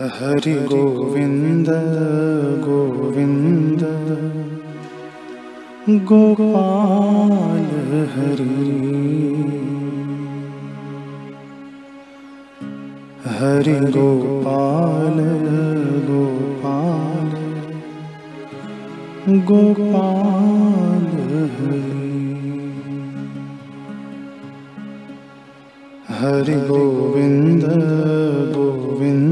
हरि गोविन्द गोविन्द। गोपाल हरि। हरि गोपाल गोपाल। गोपाल हरि। हरि गोविन्द गोविन्द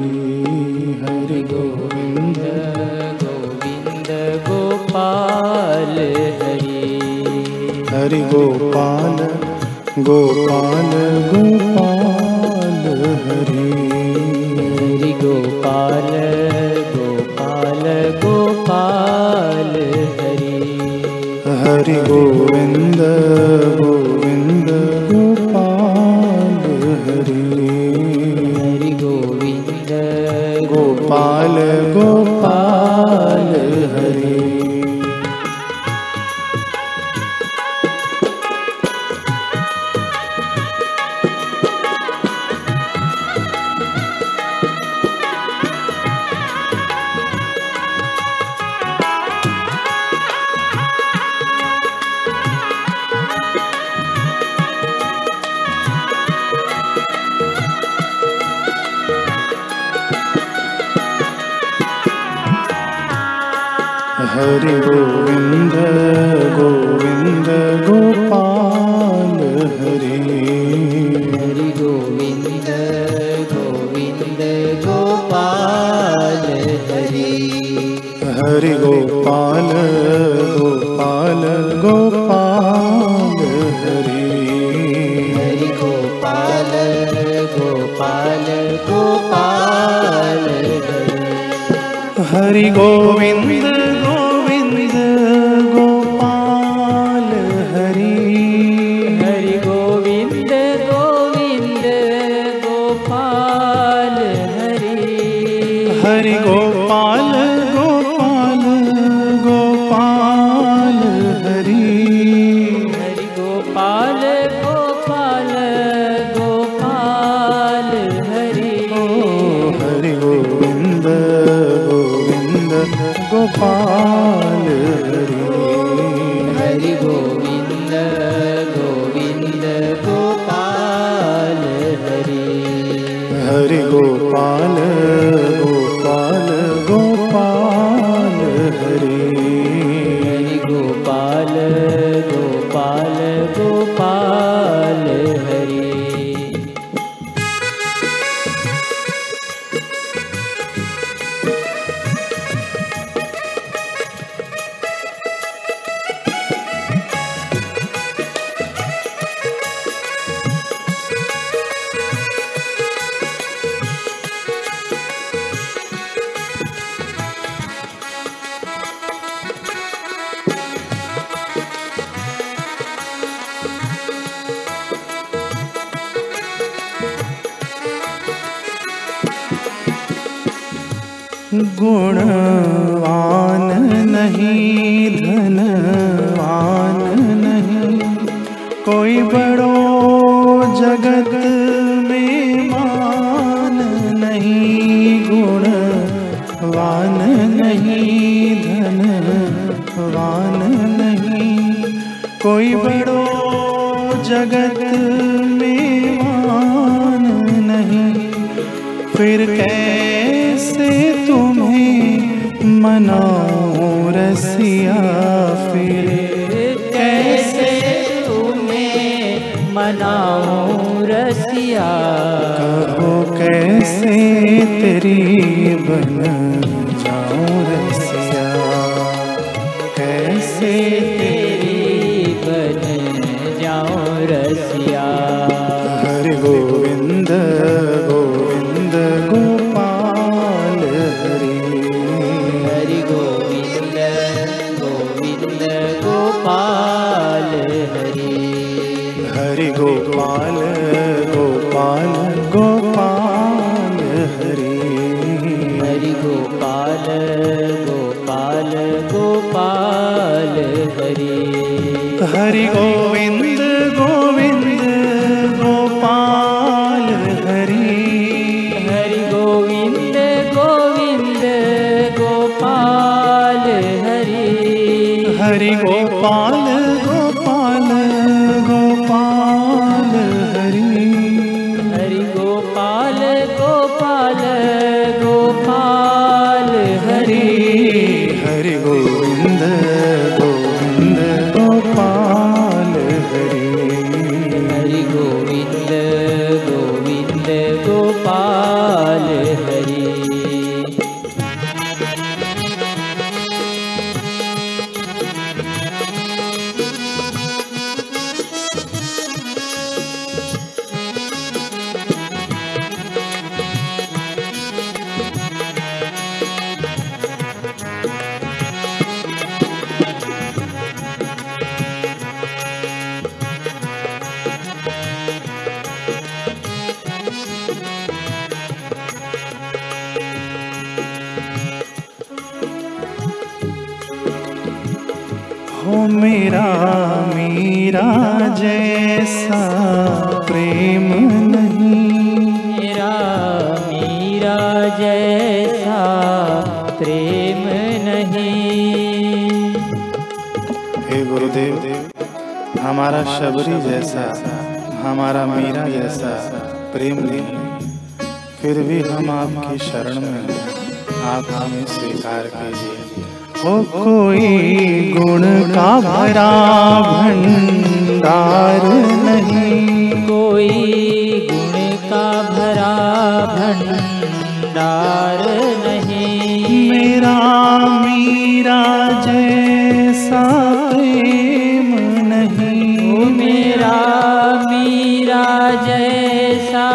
हरि गोविन्द गोविन्द गोपाल हरि। हरि गोपाल गोपाल गोपाल हरि। हरि गोपाल गोपाल गोपाल हरि। हरि गोविन्द हरि गोविन्द गोविन्द गोपाल हरि। हरि गोविन्द गोविन्द गोपाल हरि। हरि गोपाल गोपाल गोपाल हरि। हरि गोपाल गोपाल गोपाल हरि। हरि गोविन्द गोविन्द हरि गोपाल गोपाल गोपाल हरि। हरि गोपाल गोपाल गोपाल हरि। ओ हरि गोविन्द गोविन्द गोपाल हरि। हरि गोविन्द गोविन्द गोपाल हरि। हरि गोपाल गोपाल गोपाल गोपाल हरि गुणवान नहीं धनवान नहीं। कोई बड़ो जगत में मान नहीं गुणवान नहीं धनवान नहीं। कोई बड़ो जगत तेरी बन जाऊँ रसिया। कैसे तेरी बन जाऊँ रसिया। हरि गोविंद गोविंद गोपाल हरि। हरि गोविंद गोविंद गोपाल हरि। हरि गोपाल गोपाल गोपाल गोविन्द गोविन्द गोपाल हरि। हरि गोविन्द गोविन्द गोपाल हरि। हरि गोपाल गोपाल गोपाल हरि। हरि गोपाल गोपाल गोपाल हो मेरा मीरा जैसा प्रेम नहीं। मेरा मीरा जैसा प्रेम नहीं। हे गुरुदेव हमारा शबरी जैसा हमारा मीरा जैसा प्रेम नहीं। फिर भी हम आपकी शरण में हैं। आप हमें स्वीकार कीजिए। हो कोई गुण का भरा भंडार नहीं। कोई गुण का भरा भंडार नहीं। मेरा मीरा जैसा प्रेम नहीं। ओ मेरा मीरा जैसा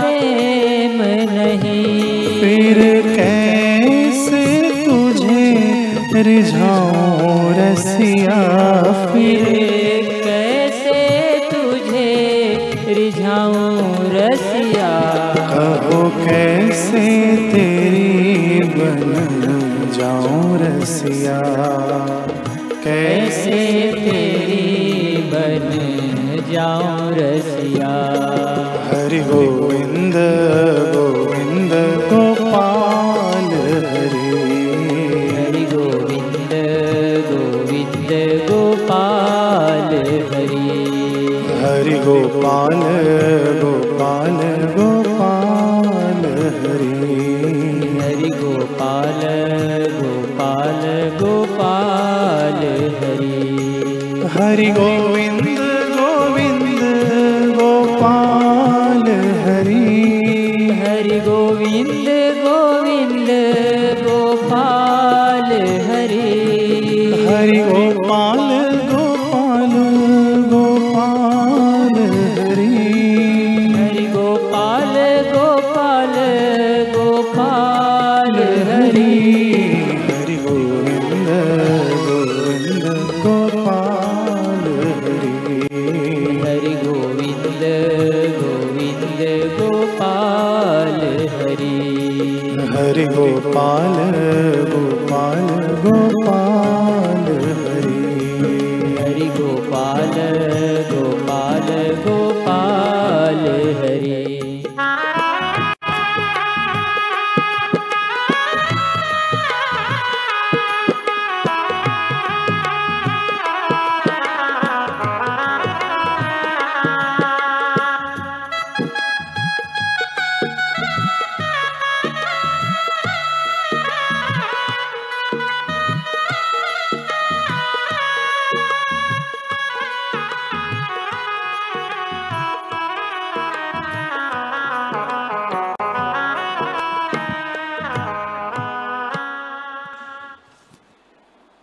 प्रेम नहीं। तुझे रिझाऊं रसिया फिर फिर कैसे तुझे रिझाऊं रसिया? कहो कैसे तेरी बन जाऊँ रसिया? कैसे तेरी बन जाऊँ रसिया? हरि गोविंद गोविंद गोविंद गोपाल हरि। हरि गोपाल गोपाल गोपाल हरि। हरि गोपाल गोपाल गोपाल हरि। हरि गोविंद गोपाल हरि। हरि गोपाल गोपाल